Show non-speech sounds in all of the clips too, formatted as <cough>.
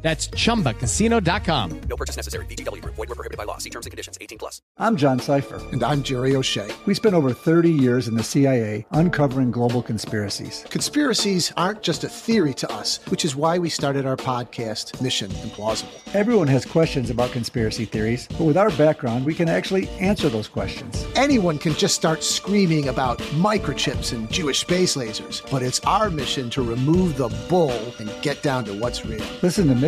That's chumbacasino.com. No purchase necessary. VGW Group. Void were prohibited by law. See terms and conditions. 18 plus. I'm John Cipher. And I'm Jerry O'Shea. We spent over 30 years in the CIA uncovering global conspiracies. Conspiracies aren't just a theory to us, which is why we started our podcast, Mission Implausible. Everyone has questions about conspiracy theories, but with our background, we can actually answer those questions. Anyone can just start screaming about microchips and Jewish space lasers, but it's our mission to remove the bull and get down to what's real. Listen to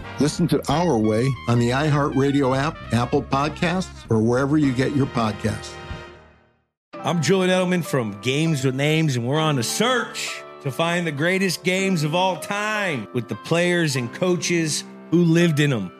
Listen to Our Way on the iHeartRadio app, Apple Podcasts, or wherever you get your podcasts. I'm Julian Edelman from Games with Names, and we're on a search to find the greatest games of all time with the players and coaches who lived in them.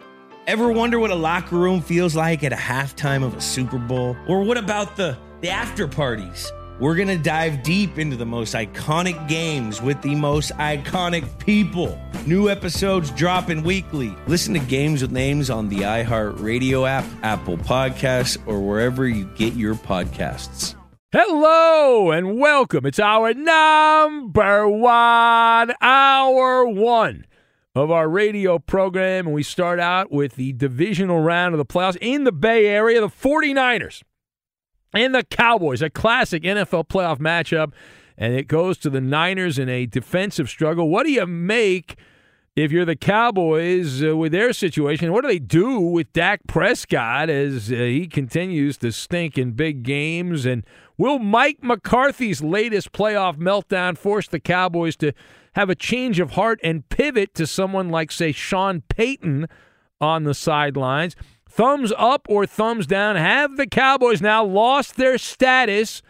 Ever wonder what a locker room feels like at a halftime of a Super Bowl? Or what about the, the after parties? We're going to dive deep into the most iconic games with the most iconic people. New episodes dropping weekly. Listen to Games with Names on the iHeartRadio app, Apple Podcasts, or wherever you get your podcasts. Hello and welcome. It's our number one, hour one of our radio program. And we start out with the divisional round of the playoffs in the Bay Area, the 49ers and the Cowboys, a classic NFL playoff matchup. And it goes to the Niners in a defensive struggle. What do you make if you're the Cowboys uh, with their situation? What do they do with Dak Prescott as uh, he continues to stink in big games? And will Mike McCarthy's latest playoff meltdown force the Cowboys to have a change of heart and pivot to someone like, say, Sean Payton on the sidelines? Thumbs up or thumbs down? Have the Cowboys now lost their status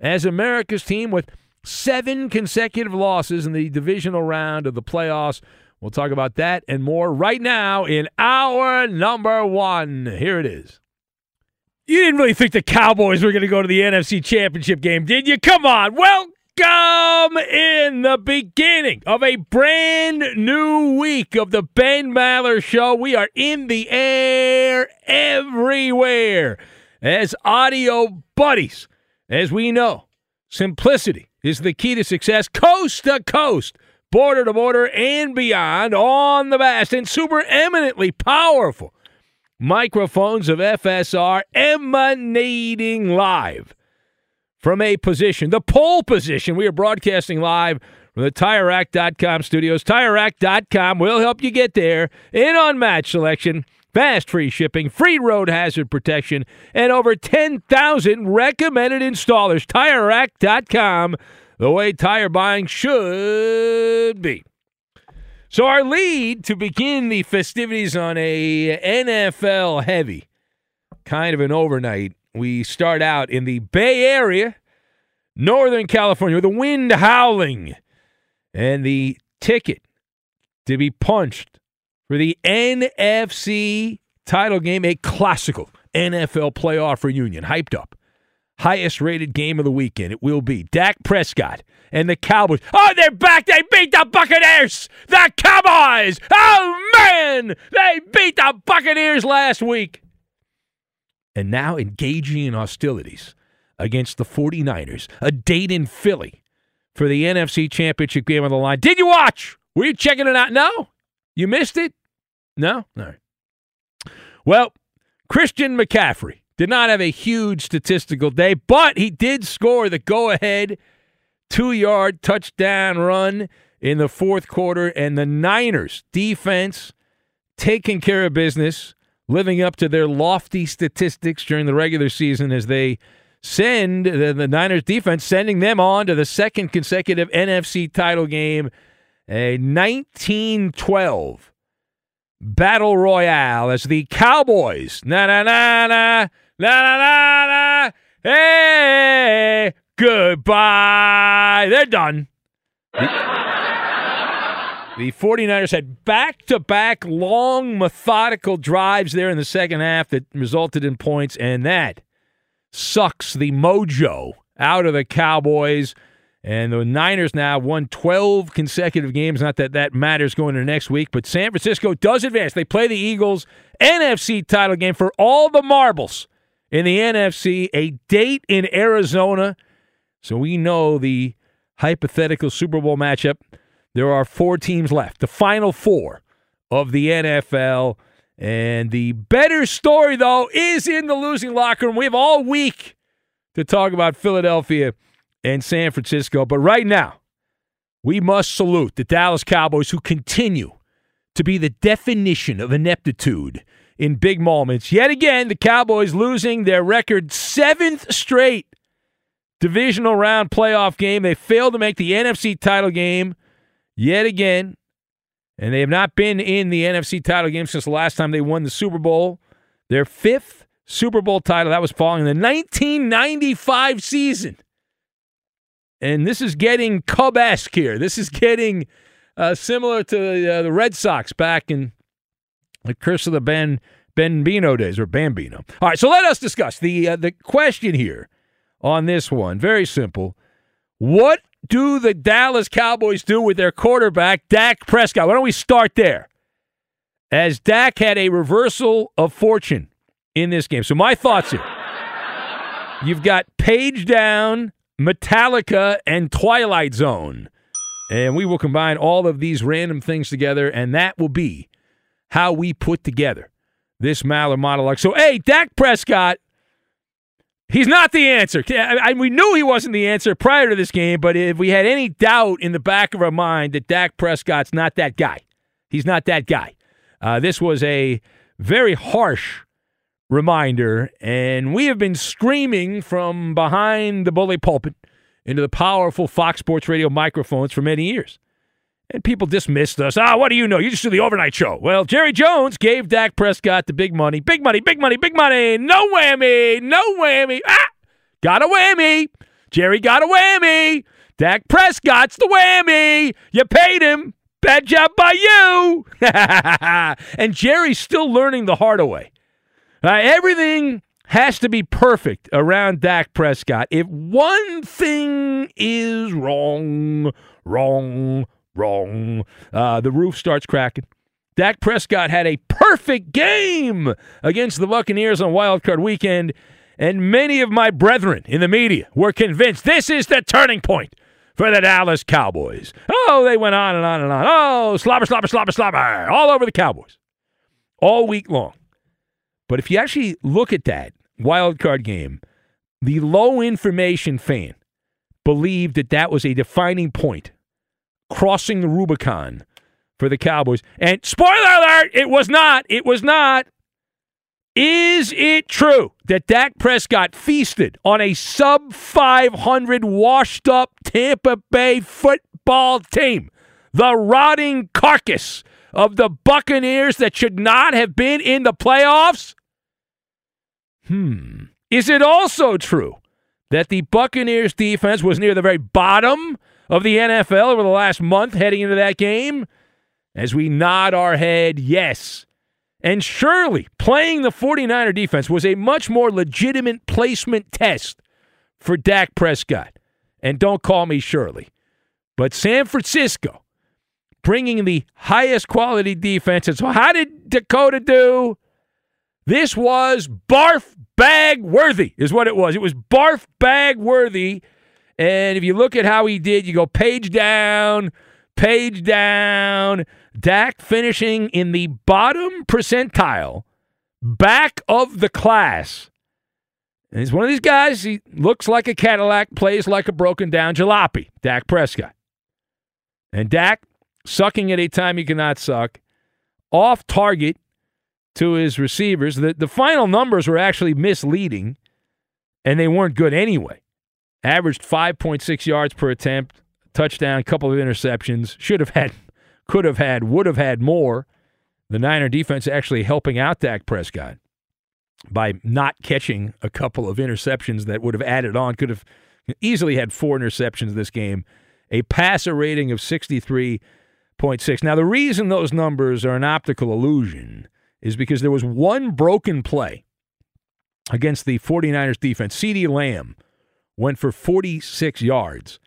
as America's team with seven consecutive losses in the divisional round of the playoffs? We'll talk about that and more right now in our number one. Here it is. You didn't really think the Cowboys were going to go to the NFC Championship game, did you? Come on. Welcome in the beginning of a brand new week of the Ben Maller Show. We are in the air everywhere as audio buddies. As we know, simplicity is the key to success, coast to coast border to border and beyond on the vast and super eminently powerful microphones of FSR emanating live from a position, the pole position. We are broadcasting live from the TireRack.com studios. TireRack.com will help you get there in unmatched selection, fast free shipping, free road hazard protection, and over 10,000 recommended installers. TireRack.com the way tire buying should be. So our lead to begin the festivities on a NFL heavy kind of an overnight. We start out in the Bay Area, Northern California, with the wind howling and the ticket to be punched for the NFC title game, a classical NFL playoff reunion, hyped up highest rated game of the weekend. It will be Dak Prescott and the Cowboys. Oh, they're back. They beat the Buccaneers. The Cowboys. Oh, man. They beat the Buccaneers last week. And now engaging in hostilities against the 49ers, a date in Philly for the NFC Championship game on the line. Did you watch? Were you checking it out? No? You missed it? No? All right. Well, Christian McCaffrey did not have a huge statistical day, but he did score the go ahead two yard touchdown run in the fourth quarter. And the Niners defense taking care of business, living up to their lofty statistics during the regular season as they send the, the Niners defense, sending them on to the second consecutive NFC title game, a 1912 battle royale as the Cowboys, na na na na, na na na na, hey, goodbye. They're done. The 49ers had back to back long, methodical drives there in the second half that resulted in points, and that sucks the mojo out of the Cowboys. And the Niners now won 12 consecutive games. Not that that matters going into next week, but San Francisco does advance. They play the Eagles NFC title game for all the marbles in the NFC, a date in Arizona. So we know the hypothetical Super Bowl matchup. There are four teams left, the final four of the NFL. And the better story, though, is in the losing locker room. We have all week to talk about Philadelphia and San Francisco. But right now, we must salute the Dallas Cowboys who continue to be the definition of ineptitude in big moments. Yet again, the Cowboys losing their record seventh straight divisional round playoff game. They failed to make the NFC title game yet again. And they have not been in the NFC title game since the last time they won the Super Bowl. Their fifth Super Bowl title, that was following the 1995 season. And this is getting Cub esque here. This is getting uh, similar to uh, the Red Sox back in the curse of the Ben Bambino days or Bambino. All right, so let us discuss the uh, the question here on this one. Very simple. What do the Dallas Cowboys do with their quarterback, Dak Prescott? Why don't we start there? As Dak had a reversal of fortune in this game. So, my thoughts here you've got Page Down, Metallica, and Twilight Zone. And we will combine all of these random things together, and that will be how we put together this Maller monologue. So, hey, Dak Prescott He's not the answer. I, we knew he wasn't the answer prior to this game, but if we had any doubt in the back of our mind that Dak Prescott's not that guy, he's not that guy. Uh, this was a very harsh reminder, and we have been screaming from behind the bully pulpit into the powerful Fox Sports Radio microphones for many years. And people dismissed us. Ah, what do you know? You just do the overnight show. Well, Jerry Jones gave Dak Prescott the big money. Big money, big money, big money. No whammy, no whammy. Ah, got a whammy. Jerry got a whammy. Dak Prescott's the whammy. You paid him. Bad job by you. <laughs> and Jerry's still learning the hard way. Uh, everything has to be perfect around Dak Prescott. If one thing is wrong, wrong, Wrong. Uh, the roof starts cracking. Dak Prescott had a perfect game against the Buccaneers on Wild Card Weekend, and many of my brethren in the media were convinced this is the turning point for the Dallas Cowboys. Oh, they went on and on and on. Oh, slobber, slobber, slobber, slobber, all over the Cowboys all week long. But if you actually look at that wild card game, the low information fan believed that that was a defining point crossing the Rubicon for the Cowboys. And spoiler alert, it was not. It was not. Is it true that Dak Prescott feasted on a sub 500 washed up Tampa Bay football team? The rotting carcass of the Buccaneers that should not have been in the playoffs? Hmm. Is it also true that the Buccaneers defense was near the very bottom of the NFL over the last month heading into that game? As we nod our head, yes. And surely playing the 49er defense was a much more legitimate placement test for Dak Prescott. And don't call me Shirley. But San Francisco bringing the highest quality defense. And so, how did Dakota do? This was barf bag worthy, is what it was. It was barf bag worthy and if you look at how he did, you go page down, page down. Dak finishing in the bottom percentile, back of the class. And he's one of these guys, he looks like a Cadillac, plays like a broken down jalopy, Dak Prescott. And Dak sucking at a time he cannot suck, off target to his receivers. The, the final numbers were actually misleading. and they weren't good anyway. Averaged 5.6 yards per attempt, touchdown, couple of interceptions. Should have had, <laughs> could have had, would have had more. The Niner defense actually helping out Dak Prescott by not catching a couple of interceptions that would have added on. Could have easily had four interceptions this game. A passer rating of 63.6. Now, the reason those numbers are an optical illusion is because there was one broken play against the 49ers defense. CeeDee Lamb went for 46 yards.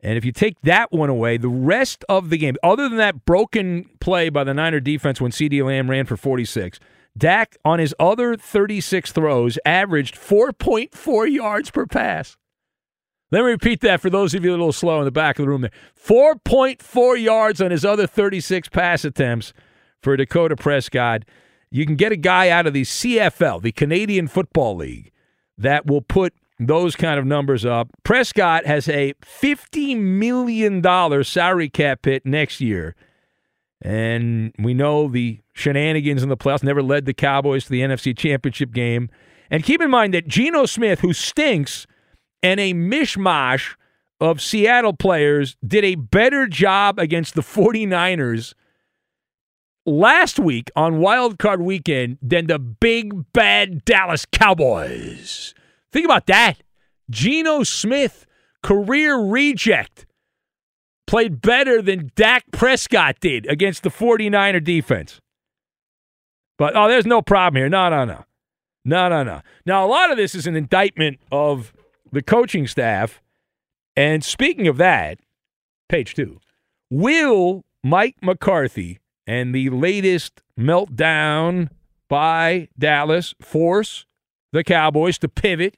And if you take that one away, the rest of the game, other than that broken play by the Niner defense when CeeDee Lamb ran for 46, Dak on his other 36 throws averaged 4.4 yards per pass. Let me repeat that for those of you a little slow in the back of the room there. 4.4 yards on his other 36 pass attempts for Dakota Prescott. You can get a guy out of the CFL, the Canadian Football League, that will put those kind of numbers up. Prescott has a $50 million salary cap hit next year. And we know the shenanigans in the playoffs never led the Cowboys to the NFC Championship game. And keep in mind that Geno Smith, who stinks, and a mishmash of Seattle players did a better job against the 49ers last week on Wild Card Weekend than the big bad Dallas Cowboys. Think about that. Geno Smith, career reject, played better than Dak Prescott did against the 49er defense. But, oh, there's no problem here. No, no, no. No, no, no. Now, a lot of this is an indictment of the coaching staff. And speaking of that, page two, will Mike McCarthy and the latest meltdown by Dallas force the Cowboys to pivot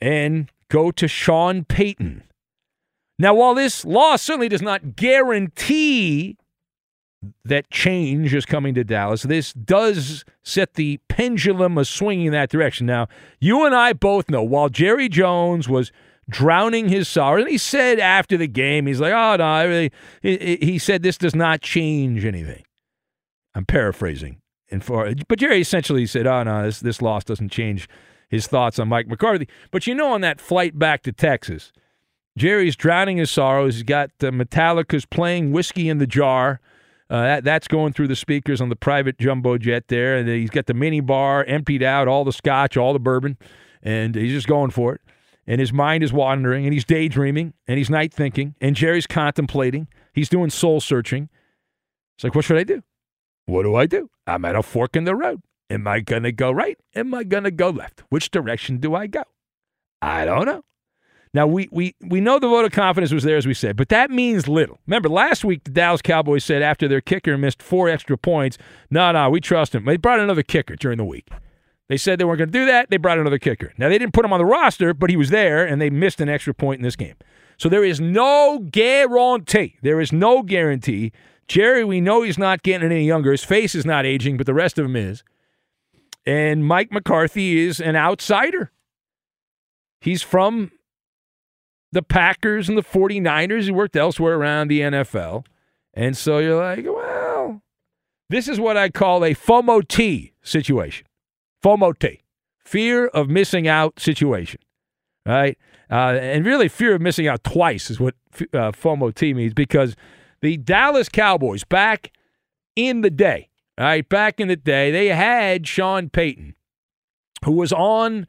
and go to Sean Payton. Now, while this law certainly does not guarantee that change is coming to Dallas, this does set the pendulum a swinging in that direction. Now, you and I both know while Jerry Jones was drowning his sorrow, and he said after the game, he's like, "Oh no, I really," he, said this does not change anything. I'm paraphrasing, and for but Jerry essentially said, "Oh no, this this loss doesn't change his thoughts on Mike McCarthy." But you know, on that flight back to Texas, Jerry's drowning his sorrows. He's got uh, Metallica's playing "Whiskey in the Jar." Uh, that, that's going through the speakers on the private jumbo jet there, and he's got the mini bar emptied out, all the scotch, all the bourbon, and he's just going for it. And his mind is wandering, and he's daydreaming, and he's night thinking, and Jerry's contemplating. He's doing soul searching. It's like, what should I do? What do I do? I'm at a fork in the road. Am I going to go right? Am I going to go left? Which direction do I go? I don't know. Now we we we know the vote of confidence was there as we said, but that means little. Remember last week the Dallas Cowboys said after their kicker missed four extra points, no, no, we trust him. They brought another kicker during the week. They said they weren't going to do that. They brought another kicker. Now they didn't put him on the roster, but he was there, and they missed an extra point in this game. So there is no guarantee. There is no guarantee. Jerry, we know he's not getting any younger. His face is not aging, but the rest of him is. And Mike McCarthy is an outsider. He's from the Packers and the 49ers. He worked elsewhere around the NFL. And so you're like, well, this is what I call a FOMO T situation. FOMO T, fear of missing out situation, right? Uh, and really, fear of missing out twice is what uh, FOMO T means because the Dallas Cowboys back in the day, right? Back in the day, they had Sean Payton, who was on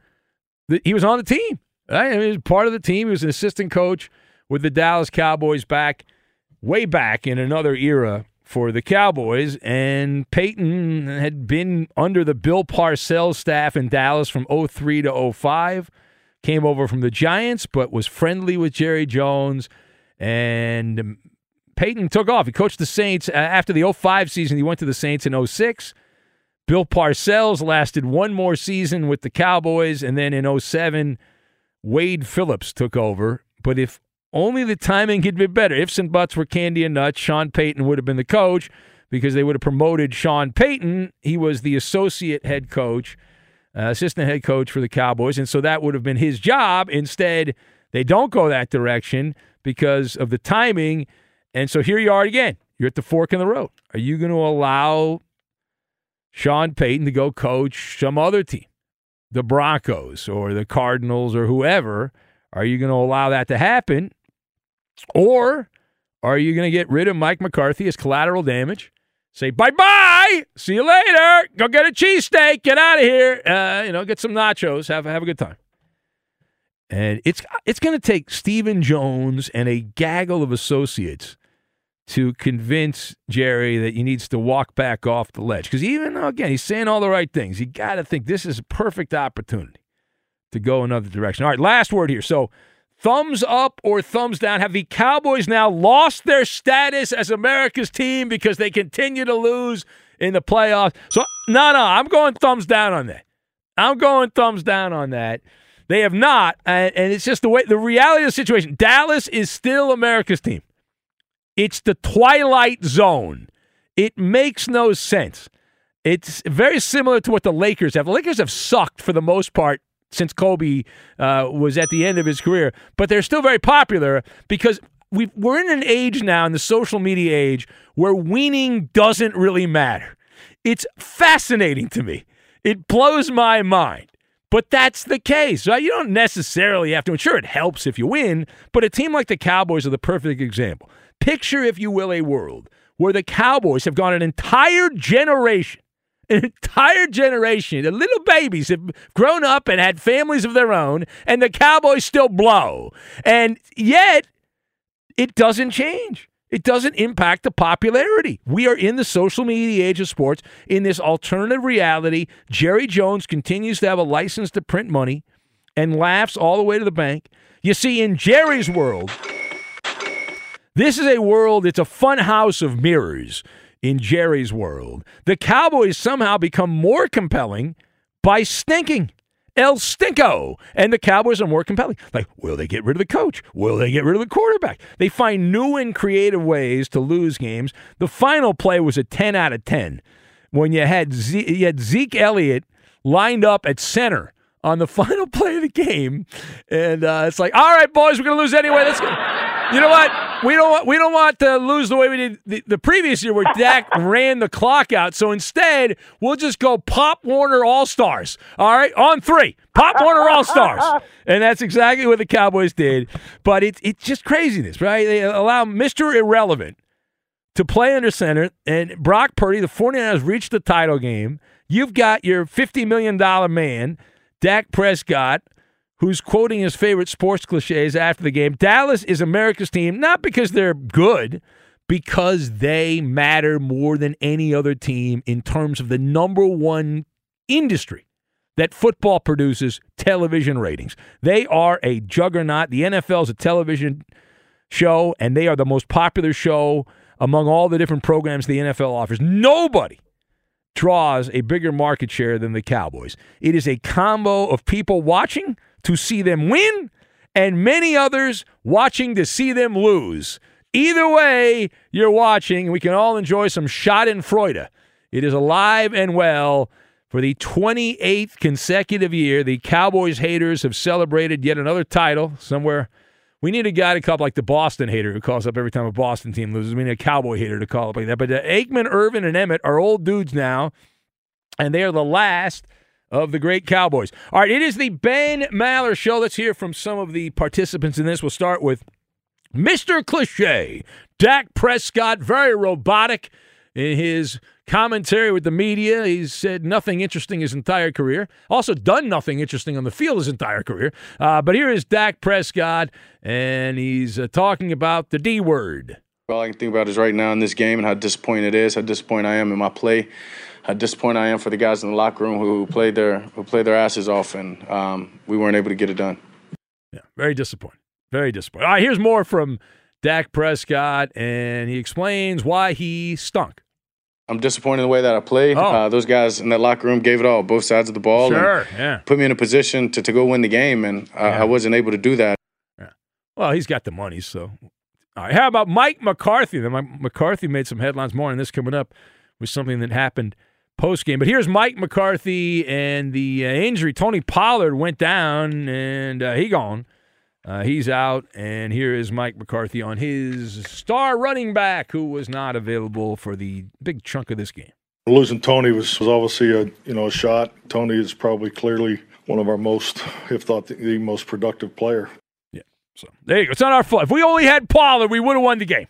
the, he was on the team. Right? I mean, he was part of the team. He was an assistant coach with the Dallas Cowboys back way back in another era for the Cowboys. And Payton had been under the Bill Parcells staff in Dallas from 03 to 05. Came over from the Giants, but was friendly with Jerry Jones. And Payton took off. He coached the Saints after the 05 season. He went to the Saints in 06. Bill Parcells lasted one more season with the Cowboys. And then in 07, Wade Phillips took over. But if only the timing had been better, ifs and buts were candy and nuts, Sean Payton would have been the coach because they would have promoted Sean Payton. He was the associate head coach, uh, assistant head coach for the Cowboys. And so that would have been his job. Instead, they don't go that direction because of the timing. And so here you are again. You're at the fork in the road. Are you going to allow Sean Payton to go coach some other team? the Broncos or the Cardinals or whoever, are you going to allow that to happen? Or are you going to get rid of Mike McCarthy as collateral damage? Say bye bye. See you later. Go get a cheesesteak. Get out of here. Uh, you know, get some nachos. Have have a good time. And it's it's going to take Stephen Jones and a gaggle of associates to convince Jerry that he needs to walk back off the ledge. Because even though again he's saying all the right things, you got to think this is a perfect opportunity to go another direction. All right, last word here. So Thumbs up or thumbs down? Have the Cowboys now lost their status as America's team because they continue to lose in the playoffs? So, no, no, I'm going thumbs down on that. I'm going thumbs down on that. They have not, and, and it's just the way the reality of the situation. Dallas is still America's team. It's the twilight zone. It makes no sense. It's very similar to what the Lakers have. The Lakers have sucked for the most part since Kobe uh, was at the end of his career, but they're still very popular because we are in an age now, in the social media age, where weaning doesn't really matter. It's fascinating to me. It blows my mind. But that's the case. Right? You don't necessarily have to. Sure, it helps if you win, but a team like the Cowboys are the perfect example. Picture, if you will, a world where the Cowboys have gone an entire generation an entire generation, the little babies have grown up and had families of their own, and the Cowboys still blow. And yet, it doesn't change. It doesn't impact the popularity. We are in the social media age of sports, in this alternative reality. Jerry Jones continues to have a license to print money and laughs all the way to the bank. You see, in Jerry's world, this is a world, it's a fun house of mirrors in Jerry's world. The Cowboys somehow become more compelling by stinking. El Stinko. And the Cowboys are more compelling. Like, will they get rid of the coach? Will they get rid of the quarterback? They find new and creative ways to lose games. The final play was a 10 out of 10 when you had, Ze- you had Zeke Elliott lined up at center on the <laughs> final play of the game. And uh, it's like, all right, boys, we're going to lose anyway. Let's go. You know what? We don't want we don't want to lose the way we did the, the previous year where Dak <laughs> ran the clock out. So instead, we'll just go Pop Warner All Stars. All right, on three, Pop Warner All Stars, and that's exactly what the Cowboys did. But it's it's just craziness, right? They allow Mister Irrelevant to play under center, and Brock Purdy, the 49ers reached the title game. You've got your $50 million man, Dak Prescott, who's quoting his favorite sports cliches after the game. Dallas is America's team, not because they're good, because they matter more than any other team in terms of the number one industry that football produces television ratings. They are a juggernaut. The NFL is a television show, and they are the most popular show among all the different programs the NFL offers. Nobody draws a bigger market share than the Cowboys. It is a combo of people watching – to see them win and many others watching to see them lose. Either way, you're watching, we can all enjoy some Schadenfreude. It is alive and well. For the 28th consecutive year, the Cowboys haters have celebrated yet another title somewhere. We need a guy to call up like the Boston hater who calls up every time a Boston team loses. We need a Cowboy hater to call up like that. But uh, Aikman, Irvin, and Emmett are old dudes now, and they are the last – of the great Cowboys. All right, it is the Ben Maller Show. Let's hear from some of the participants in this. We'll start with Mr. Cliche, Dak Prescott, very robotic in his commentary with the media. He's said nothing interesting his entire career. Also done nothing interesting on the field his entire career. Uh, but here is Dak Prescott, and he's uh, talking about the D word. All I can think about is right now in this game and how disappointed it is, how disappointed I am in my play how disappointed I am for the guys in the locker room who played their who played their asses off, and um, we weren't able to get it done. Yeah, very disappointed. Very disappointed. All right, here's more from Dak Prescott, and he explains why he stunk. I'm disappointed in the way that I played. Oh. Uh, those guys in that locker room gave it all, both sides of the ball. Sure, yeah. Put me in a position to, to go win the game, and uh, yeah. I wasn't able to do that. Yeah. Well, he's got the money, so. All right, how about Mike McCarthy? Then Mike McCarthy made some headlines more, and this coming up was something that happened – post game. But here's Mike McCarthy and the uh, injury. Tony Pollard went down and uh, he gone. Uh, he's out, and here is Mike McCarthy on his star running back who was not available for the big chunk of this game. Losing Tony was, was obviously a you know a shot. Tony is probably clearly one of our most, if not the, the most productive player. Yeah. So there you go. It's not our fault. If we only had Pollard, we would have won the game.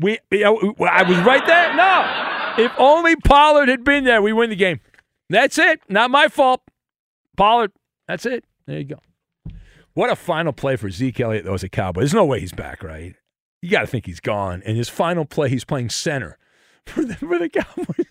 We, I was right there. No, if only Pollard had been there, we win the game. That's it. Not my fault. Pollard. That's it. There you go. What a final play for Zeke Elliott, though, as a Cowboy. There's no way he's back, right? You got to think he's gone. And his final play, he's playing center <laughs> for the, for the Cowboys.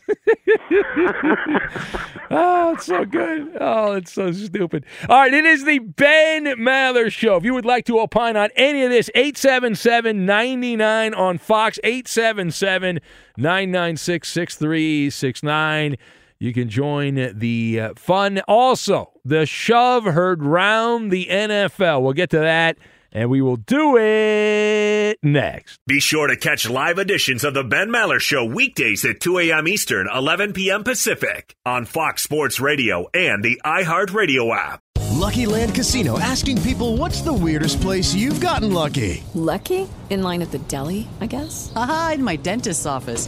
Oh, it's so good. Oh, it's so stupid. All right, it is the Ben Maller Show. If you would like to opine on any of this, 877 99 on Fox, 877 996 6369. You can join the uh, fun. Also, the shove heard round the NFL. We'll get to that and we will do it next. Be sure to catch live editions of the Ben Maller Show weekdays at 2 a.m. Eastern, 11 p.m. Pacific on Fox Sports Radio and the iHeartRadio app. Lucky Land Casino asking people what's the weirdest place you've gotten lucky? Lucky? In line at the deli, I guess? Aha, in my dentist's office.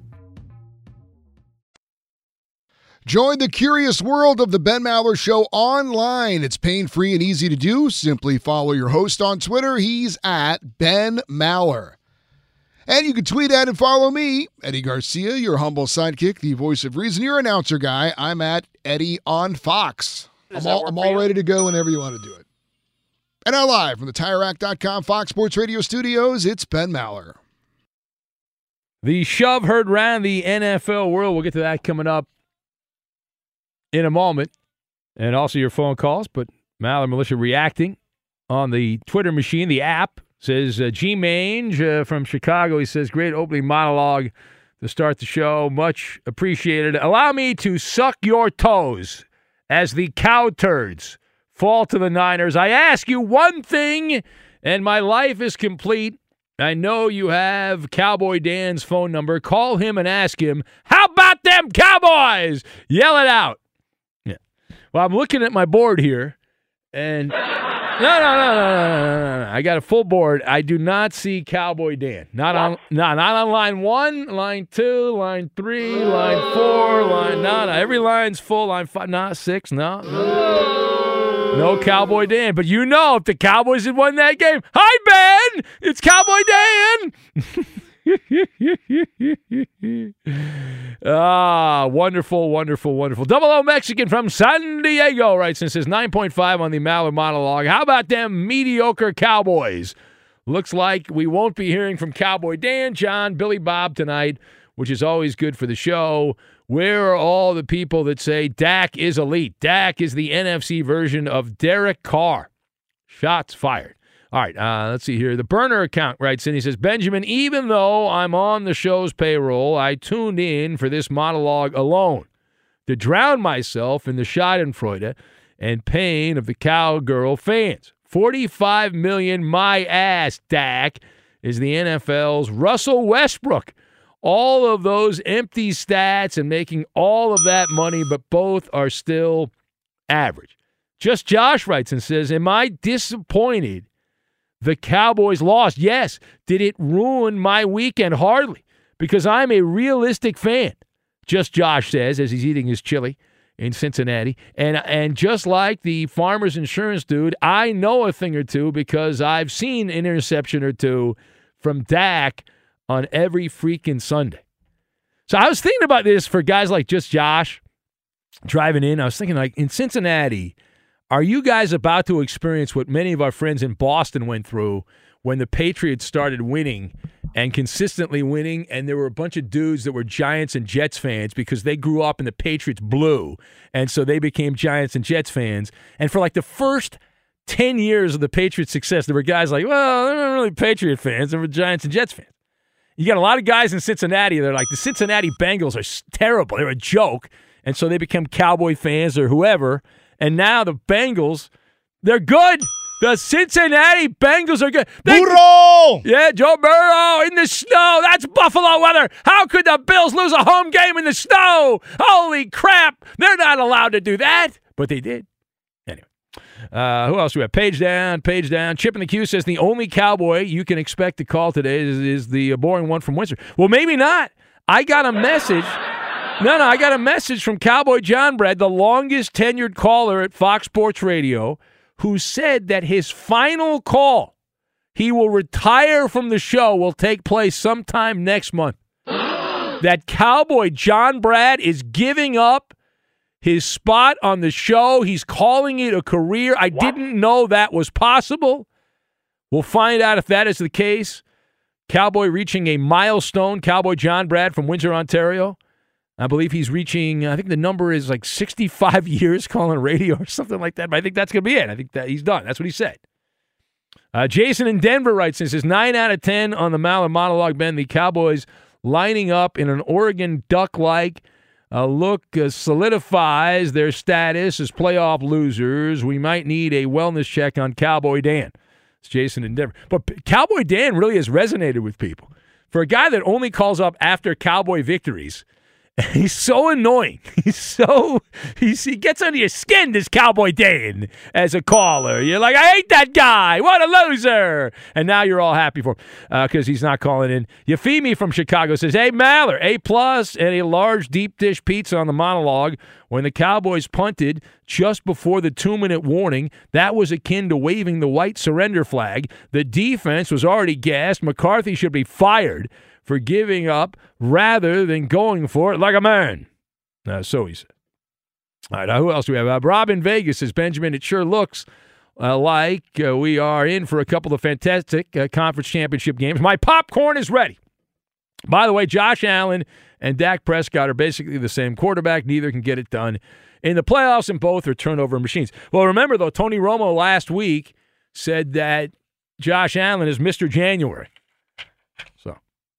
Join the curious world of the Ben Maller Show online. It's pain free and easy to do. Simply follow your host on Twitter. He's at Ben Maller. And you can tweet at and follow me, Eddie Garcia, your humble sidekick, the voice of reason, your announcer guy. I'm at Eddie on Fox. I'm all, I'm all ready to go whenever you want to do it. And now live from the TireRack.com Fox Sports Radio studios, it's Ben Maller. The shove heard round the NFL world. We'll get to that coming up in a moment. And also your phone calls. But Maller Militia reacting on the Twitter machine, the app. Says uh, G Mange uh, from Chicago. He says, Great opening monologue to start the show. Much appreciated. Allow me to suck your toes as the cow turds fall to the Niners. I ask you one thing, and my life is complete. I know you have Cowboy Dan's phone number. Call him and ask him, How about them Cowboys? Yell it out. Well, I'm looking at my board here, and <laughs> no, no, no, no, no, no, no. I got a full board. I do not see Cowboy Dan. Not on, not, not on line one, line two, line three, line four, line no, no. Every line's full. Line five, not six, no. no. No Cowboy Dan, but you know if the Cowboys had won that game. Hi, Ben! It's Cowboy Dan! <laughs> <laughs> ah, wonderful, wonderful, wonderful. Double O Mexican from San Diego writes and says 9.5 on the Maller monologue. How about them mediocre Cowboys? Looks like we won't be hearing from Cowboy Dan, John, Billy Bob tonight, which is always good for the show. Where are all the people that say Dak is elite? Dak is the NFC version of Derek Carr. Shots fired. All right, uh, let's see here. The burner account writes in. He says, Benjamin, even though I'm on the show's payroll, I tuned in for this monologue alone to drown myself in the Schadenfreude and pain of the cowgirl fans. 45 million my ass, Dak, is the NFL's Russell Westbrook all of those empty stats and making all of that money, but both are still average. Just Josh writes and says, Am I disappointed the Cowboys lost? Yes. Did it ruin my weekend? Hardly, because I'm a realistic fan. Just Josh says as he's eating his chili in Cincinnati. And and just like the farmers insurance dude, I know a thing or two because I've seen an interception or two from Dak on every freaking Sunday. So I was thinking about this for guys like just Josh driving in. I was thinking, like, in Cincinnati, are you guys about to experience what many of our friends in Boston went through when the Patriots started winning and consistently winning? And there were a bunch of dudes that were Giants and Jets fans because they grew up in the Patriots blue. And so they became Giants and Jets fans. And for like the first 10 years of the Patriots' success, there were guys like, well, they're not really Patriot fans, they were Giants and Jets fans. You got a lot of guys in Cincinnati. They're like the Cincinnati Bengals are terrible. They're a joke, and so they become Cowboy fans or whoever. And now the Bengals, they're good. The Cincinnati Bengals are good. They, Burrow! Yeah, Joe Burrow in the snow. That's Buffalo weather. How could the Bills lose a home game in the snow? Holy crap. They're not allowed to do that, but they did. Anyway, uh, who else do we have? Page down, page down. Chip in the queue says the only cowboy you can expect to call today is, is the boring one from Windsor. Well, maybe not. I got a message. No, no, I got a message from Cowboy John Brad, the longest tenured caller at Fox Sports Radio, who said that his final call, he will retire from the show, will take place sometime next month. <gasps> that Cowboy John Brad is giving up his spot on the show. He's calling it a career. I didn't know that was possible. We'll find out if that is the case. Cowboy reaching a milestone. Cowboy John Brad from Windsor, Ontario. I believe he's reaching, I think the number is like 65 <laughs> years calling radio or something like that. But I think that's going to be it. I think that he's done. That's what he said. Uh, Jason in Denver writes this is 9 out of 10 on the Maller monologue, Ben. The Cowboys lining up in an Oregon Duck like uh, look uh, solidifies their status as playoff losers. We might need a wellness check on Cowboy Dan. It's Jason in Denver. But Cowboy Dan really has resonated with people. For a guy that only calls up after Cowboy victories, <laughs> He's so annoying. <laughs> He's so he's, he gets under your skin. This Cowboy Dan as a caller, you're like, I hate that guy. What a loser! And now you're all happy for him because uh, he's not calling in. Yafimi from Chicago says, Hey Maller, A plus and a large deep dish pizza on the monologue. When the Cowboys punted just before the two minute warning, that was akin to waving the white surrender flag. The defense was already gassed. McCarthy should be fired for giving up rather than going for it like a man. Uh, so he said. All right, who else do we have? Uh, Rob in Vegas says, Benjamin, it sure looks uh, like uh, we are in for a couple of fantastic uh, conference championship games. My popcorn is ready. By the way, Josh Allen and Dak Prescott are basically the same quarterback. Neither can get it done in the playoffs, and both are turnover machines. Well, remember, though, Tony Romo last week said that Josh Allen is Mr. January.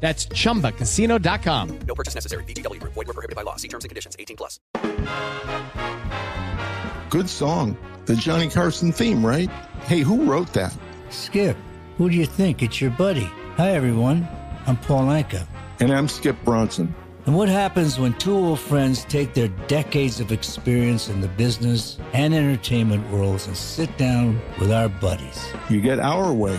That's chumbacasino.com. No purchase necessary. VGW Group. Void were prohibited by law. See terms and conditions. 18 plus. Good song. The Johnny Carson theme, right? Hey, who wrote that? Skip, who do you think? It's your buddy. Hi, everyone. I'm Paul Anka. And I'm Skip Bronson. And what happens when two old friends take their decades of experience in the business and entertainment worlds and sit down with our buddies? You get Our Way,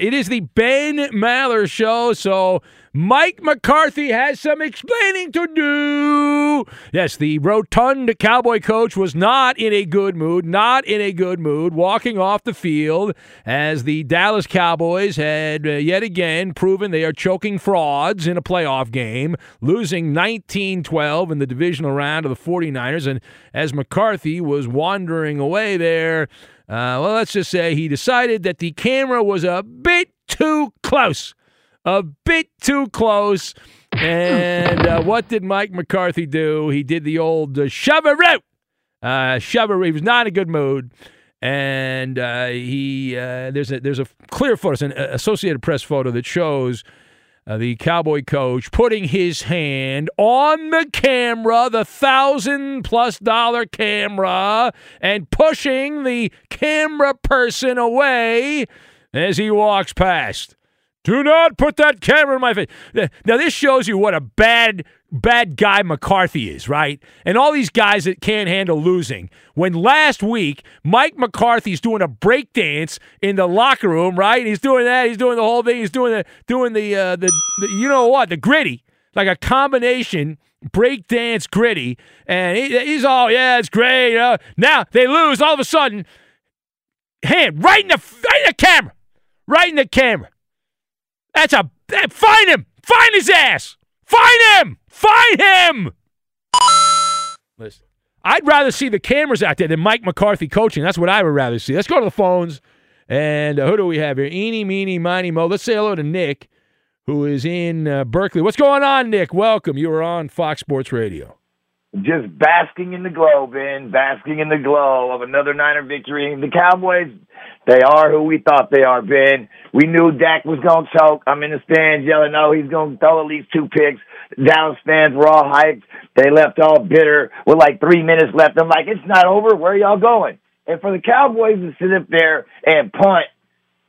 It is the Ben Maller Show, so Mike McCarthy has some explaining to do. Yes, the rotund Cowboy coach was not in a good mood, not in a good mood, walking off the field as the Dallas Cowboys had uh, yet again proven they are choking frauds in a playoff game, losing 19 12 in the divisional round of the 49ers. And as McCarthy was wandering away there, uh, well, let's just say he decided that the camera was a bit too close a bit too close. <coughs> And uh, what did Mike McCarthy do? He did the old uh, shove a root. Uh, shove a He was not in a good mood. And uh, he uh, there's a there's a clear photo, an Associated Press photo that shows uh, the Cowboy coach putting his hand on the camera, the thousand plus dollar camera, and pushing the camera person away as he walks past. Do not put that camera in my face. Now, this shows you what a bad, bad guy McCarthy is, right? And all these guys that can't handle losing. When last week, Mike McCarthy's doing a break dance in the locker room, right? He's doing that. He's doing the whole thing. He's doing the, doing the, uh, the, the you know what, the griddy, like a combination break dance griddy. And he, he's all, yeah, it's great. Uh, now they lose. All of a sudden, hand right in the, right in the camera, right in the camera. That's a find him. Find his ass. Find him. Find him. Listen, I'd rather see the cameras out there than Mike McCarthy coaching. That's what I would rather see. Let's go to the phones. And uh, who do we have here? Eeny, meeny, miny, mo. Let's say hello to Nick, who is in uh, Berkeley. What's going on, Nick? Welcome. You are on Fox Sports Radio. Just basking in the glow, Ben. Basking in the glow of another Niner victory. The Cowboys they are who we thought they are, Ben. We knew Dak was going to choke. I'm in the stands yelling, no, he's going to throw at least two picks. Dallas fans were all hyped. They left all bitter with like three minutes left. I'm like, it's not over. Where y'all going? And for the Cowboys to sit up there and punt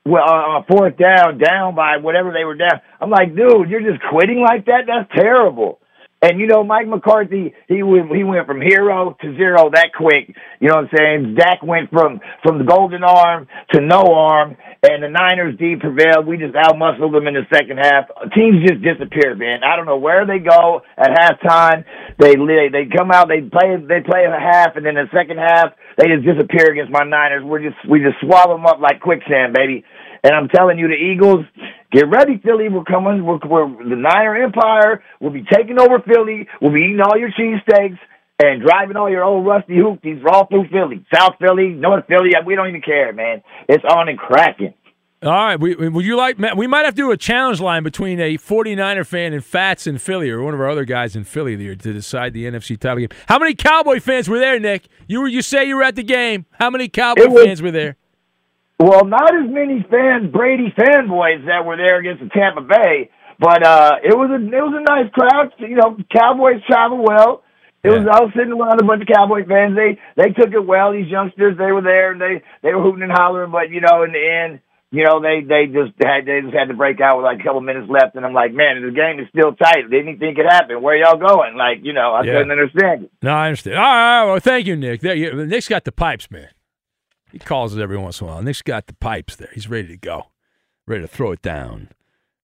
well, on fourth down, down by whatever they were down, I'm like, dude, you're just quitting like that? That's terrible. And you know, Mike McCarthy, he went he went from hero to zero that quick. You know what I'm saying? Dak went from from the golden arm to no arm, and the Niners D prevailed. We just outmuscled them in the second half. Teams just disappear, man. I don't know where they go at halftime. They they come out, they play they play a half, and then the second half they just disappear against my Niners. We're just we just swallow them up like quicksand, baby. And I'm telling you, the Eagles, get ready, Philly. We're coming. We're, we're the Niner Empire. We'll be taking over Philly. We'll be eating all your cheesesteaks and driving all your old rusty hoopties all through Philly, South Philly, North Philly. We don't even care, man. It's on and cracking. All right. We, would you like, we might have to do a challenge line between a 49er fan and Fats in Philly or one of our other guys in Philly there to decide the NFC title game. How many Cowboy fans were there, Nick? You were, you say you were at the game. How many Cowboy was, fans were there? Well, not as many fan Brady fanboys that were there against the Tampa Bay, but uh, it was a it was a nice crowd. You know, Cowboys travel well. It yeah. was I was sitting around a bunch of Cowboy fans. They they took it well. These youngsters, they were there and they they were hooting and hollering. But you know, in the end, you know, they they just had they just had to break out with like a couple minutes left. And I'm like, man, the game is still tight. Anything could happen. Where y'all going? Like, you know, I yeah. couldn't understand it. No, I understand. All right, well, thank you, Nick. There, you, Nick's got the pipes, man. He calls it every once in a while. Nick's got the pipes there. He's ready to go, ready to throw it down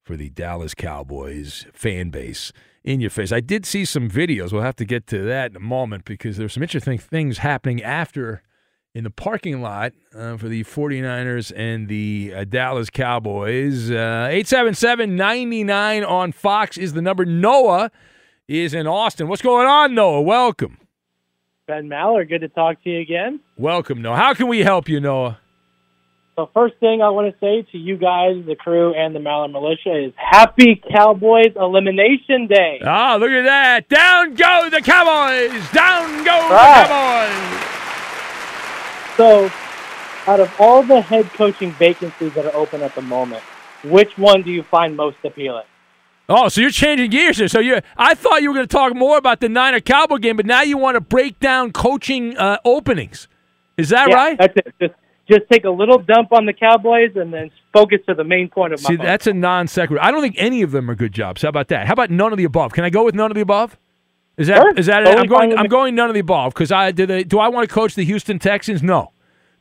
for the Dallas Cowboys fan base in your face. I did see some videos. We'll have to get to that in a moment because there's some interesting things happening after in the parking lot uh, for the 49ers and the uh, Dallas Cowboys. Uh, 877 99 on Fox is the number. Noah is in Austin. What's going on, Noah? Welcome. Ben Maller, good to talk to you again. Welcome, Noah. How can we help you, Noah? So first thing I want to say to you guys, the crew, and the Maller Militia is Happy Cowboys Elimination Day. Ah, look at that! Down go the Cowboys! Down go right. the Cowboys! So, out of all the head coaching vacancies that are open at the moment, which one do you find most appealing? Oh, so you're changing gears here. So you, I thought you were going to talk more about the Niner Cowboy game, but now you want to break down coaching uh, openings. Is that yeah, right? That's it. Just, just take a little dump on the Cowboys and then focus to the main point of my. See, that's a non sequitur. I don't think any of them are good jobs. How about that? How about none of the above? Can I go with none of the above? Is that sure. is that? Totally I'm going. I'm going none of the above because I do. They, do I want to coach the Houston Texans? No.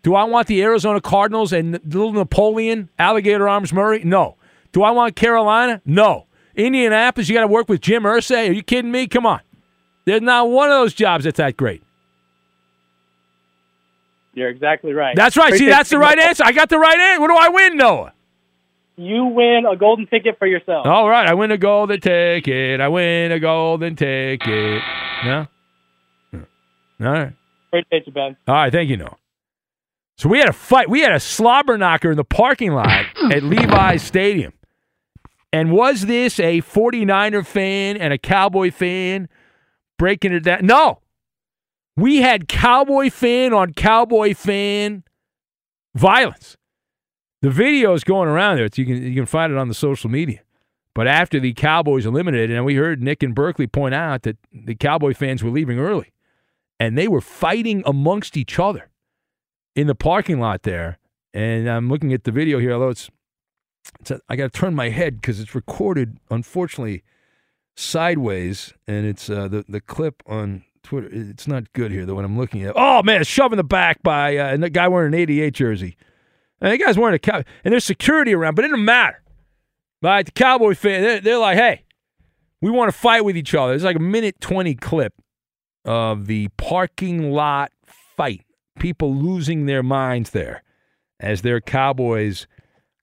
Do I want the Arizona Cardinals and little Napoleon Alligator Arms Murray? No. Do I want Carolina? No. Indianapolis, you got to work with Jim Irsay. Are you kidding me? Come on. There's not one of those jobs that's that great. You're exactly right. That's right. See, that's the right answer. I got the right answer. What do I win, Noah? You win a golden ticket for yourself. All right, I win a golden ticket. I win a golden ticket. No? Hmm. All right. Appreciate you, Ben. All right, thank you, Noah. So we had a fight. We had a slobber knocker in the parking lot at Levi's Stadium. And was this a 49er fan and a Cowboy fan breaking it down? No. We had Cowboy fan on Cowboy fan violence. The video is going around there. It's, you can you can find it on the social media. But after the Cowboys eliminated, and we heard Nick and Berkeley point out that the Cowboy fans were leaving early, and they were fighting amongst each other in the parking lot there. And I'm looking at the video here, although it's, it's a, I got to turn my head because it's recorded, unfortunately, sideways, and it's uh, the the clip on Twitter. It's not good here though. When I'm looking at, oh man, it's shoved in the back by uh, a guy wearing an '88 jersey. And the guy's wearing a cow, and there's security around, but it doesn't matter. Right? The Cowboy fan, they're, they're like, hey, we want to fight with each other. It's like a minute 20 clip of the parking lot fight. People losing their minds there as their Cowboys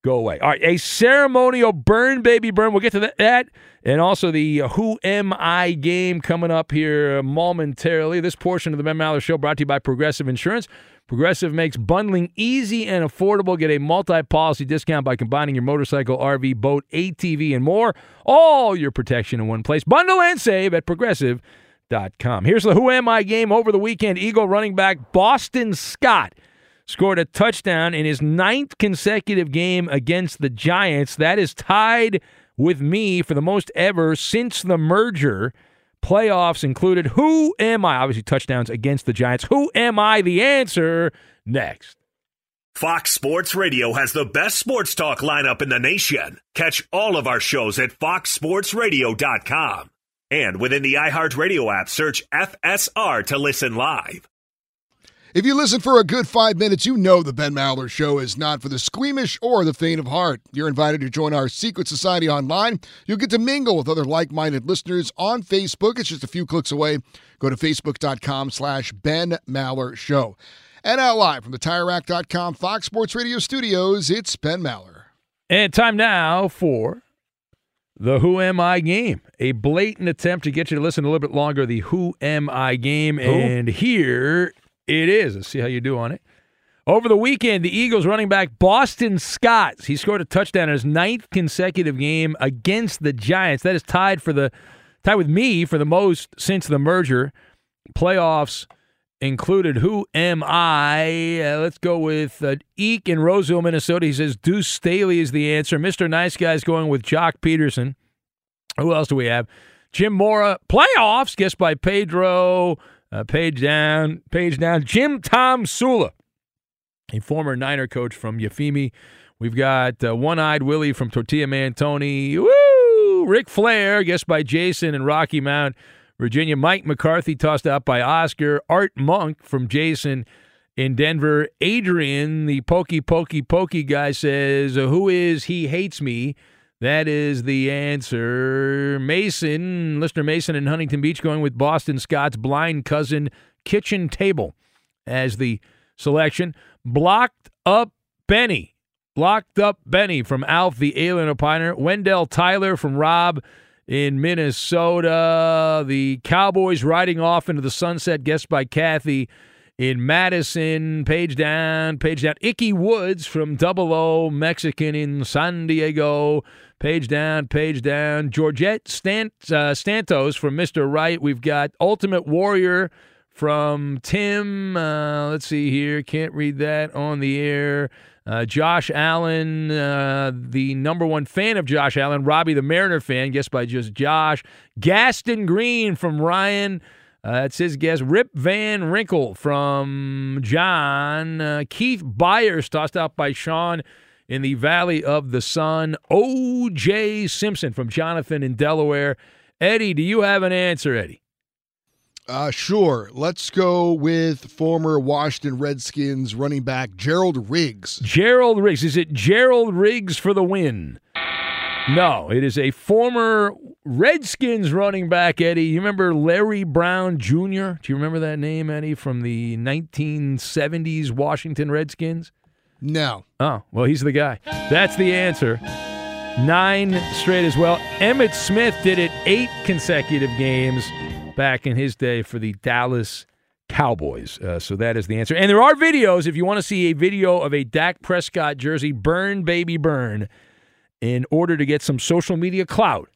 go away. All right, a ceremonial burn, baby burn. We'll get to that. And also the uh, Who Am I game coming up here momentarily. This portion of the Ben Maller Show brought to you by Progressive Insurance. Progressive makes bundling easy and affordable. Get a multi policy discount by combining your motorcycle, RV, boat, ATV, and more. All your protection in one place. Bundle and save at progressive.com. Here's the Who Am I game over the weekend. Eagle running back Boston Scott scored a touchdown in his ninth consecutive game against the Giants. That is tied with me for the most ever since the merger. Playoffs included. Who am I? Obviously, touchdowns against the Giants. Who am I? The answer next. Fox Sports Radio has the best sports talk lineup in the nation. Catch all of our shows at foxsportsradio.com. And within the iHeartRadio app, search FSR to listen live. If you listen for a good five minutes, you know the Ben Maller Show is not for the squeamish or the faint of heart. You're invited to join our secret society online. You'll get to mingle with other like-minded listeners on Facebook. It's just a few clicks away. Go to facebook.com slash Ben Maller Show. And out live from the TireRack.com Fox Sports Radio studios, it's Ben Maller. And time now for the Who Am I game. A blatant attempt to get you to listen a little bit longer. The Who Am I game. And here it is. Let's see how you do on it. Over the weekend, the Eagles running back Boston Scott, he scored a touchdown in his ninth consecutive game against the Giants. That is tied for the tied with me for the most since the merger. Playoffs included. Who am I? Uh, let's go with uh, Eek in Roseville, Minnesota. He says Deuce Staley is the answer. Mr. Nice Guy's going with Jock Peterson. Who else do we have? Jim Mora. Playoffs, guessed by Pedro. Uh, page down, page down. Jim Tomsula, a former Niner coach from Yafimi. We've got uh, One Eyed Willie from Tortilla Man Tony. Woo! Ric Flair, guessed by Jason and Rocky Mount, Virginia. Mike McCarthy, tossed out by Oscar. Art Monk from Jason in Denver. Adrian, the pokey, pokey, pokey guy, says, Who is He Hates Me? That is the answer. Mason, listener Mason in Huntington Beach, going with Boston Scott's blind cousin kitchen table as the selection. Blocked up Benny. Blocked up Benny from Alf, the alien opiner. Wendell Tyler from Rob in Minnesota. The Cowboys riding off into the sunset, guessed by Kathy in Madison. Page down, page down. Ickey Woods from Double O, Mexican in San Diego. Page down, page down. Georgette Stant, uh, Stantos from Mr. Right. We've got Ultimate Warrior from Tim. Uh, let's see here. Can't read that on the air. Uh, Josh Allen, uh, the number one fan of Josh Allen. Robbie, the Mariner fan, guessed by just Josh. Gaston Green from Ryan. Uh, that's his guess. Rip Van Winkle from John. Uh, Keith Byars, tossed out by Sean in the Valley of the Sun. O.J. Simpson from Jonathan in Delaware. Eddie, do you have an answer, Eddie? Uh, sure. Let's go with former Washington Redskins running back Gerald Riggs. Gerald Riggs. Is it Gerald Riggs for the win? No, it is a former Redskins running back, Eddie. You remember Larry Brown Jr.? Do you remember that name, Eddie, from the 1970s Washington Redskins? No. Oh, well, he's the guy. That's the answer. Nine straight as well. Emmitt Smith did it eight consecutive games back in his day for the Dallas Cowboys. Uh, so that is the answer. And there are videos if you want to see a video of a Dak Prescott jersey, burn, baby, burn, in order to get some social media clout.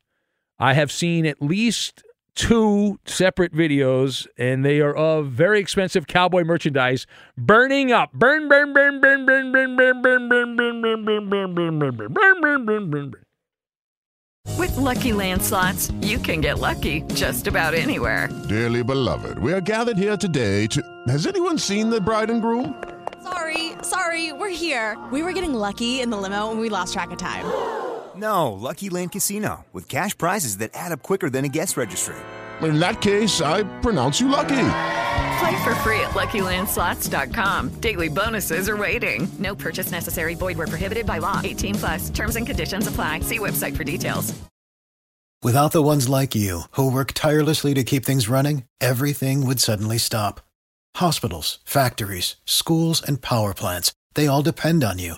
I have seen at least two separate videos, and they are of very expensive cowboy merchandise burning up. Burn, burn, burn, burn, burn, burn, burn, burn, burn, burn, burn, burn, burn, burn, burn, burn, burn, burn, burn. With Lucky Land slots, you can get lucky just about anywhere. Dearly beloved, we are gathered here today to. Has anyone seen the bride and groom? Sorry, sorry, we're here. We were getting lucky in the limo and we lost track of time. No, Lucky Land Casino, with cash prizes that add up quicker than a guest registry. In that case, I pronounce you lucky. Play for free at LuckyLandSlots.com. Daily bonuses are waiting. No purchase necessary. Void where prohibited by law. 18 plus. Terms and conditions apply. See website for details. Without the ones like you, who work tirelessly to keep things running, everything would suddenly stop. Hospitals, factories, schools, and power plants, they all depend on you.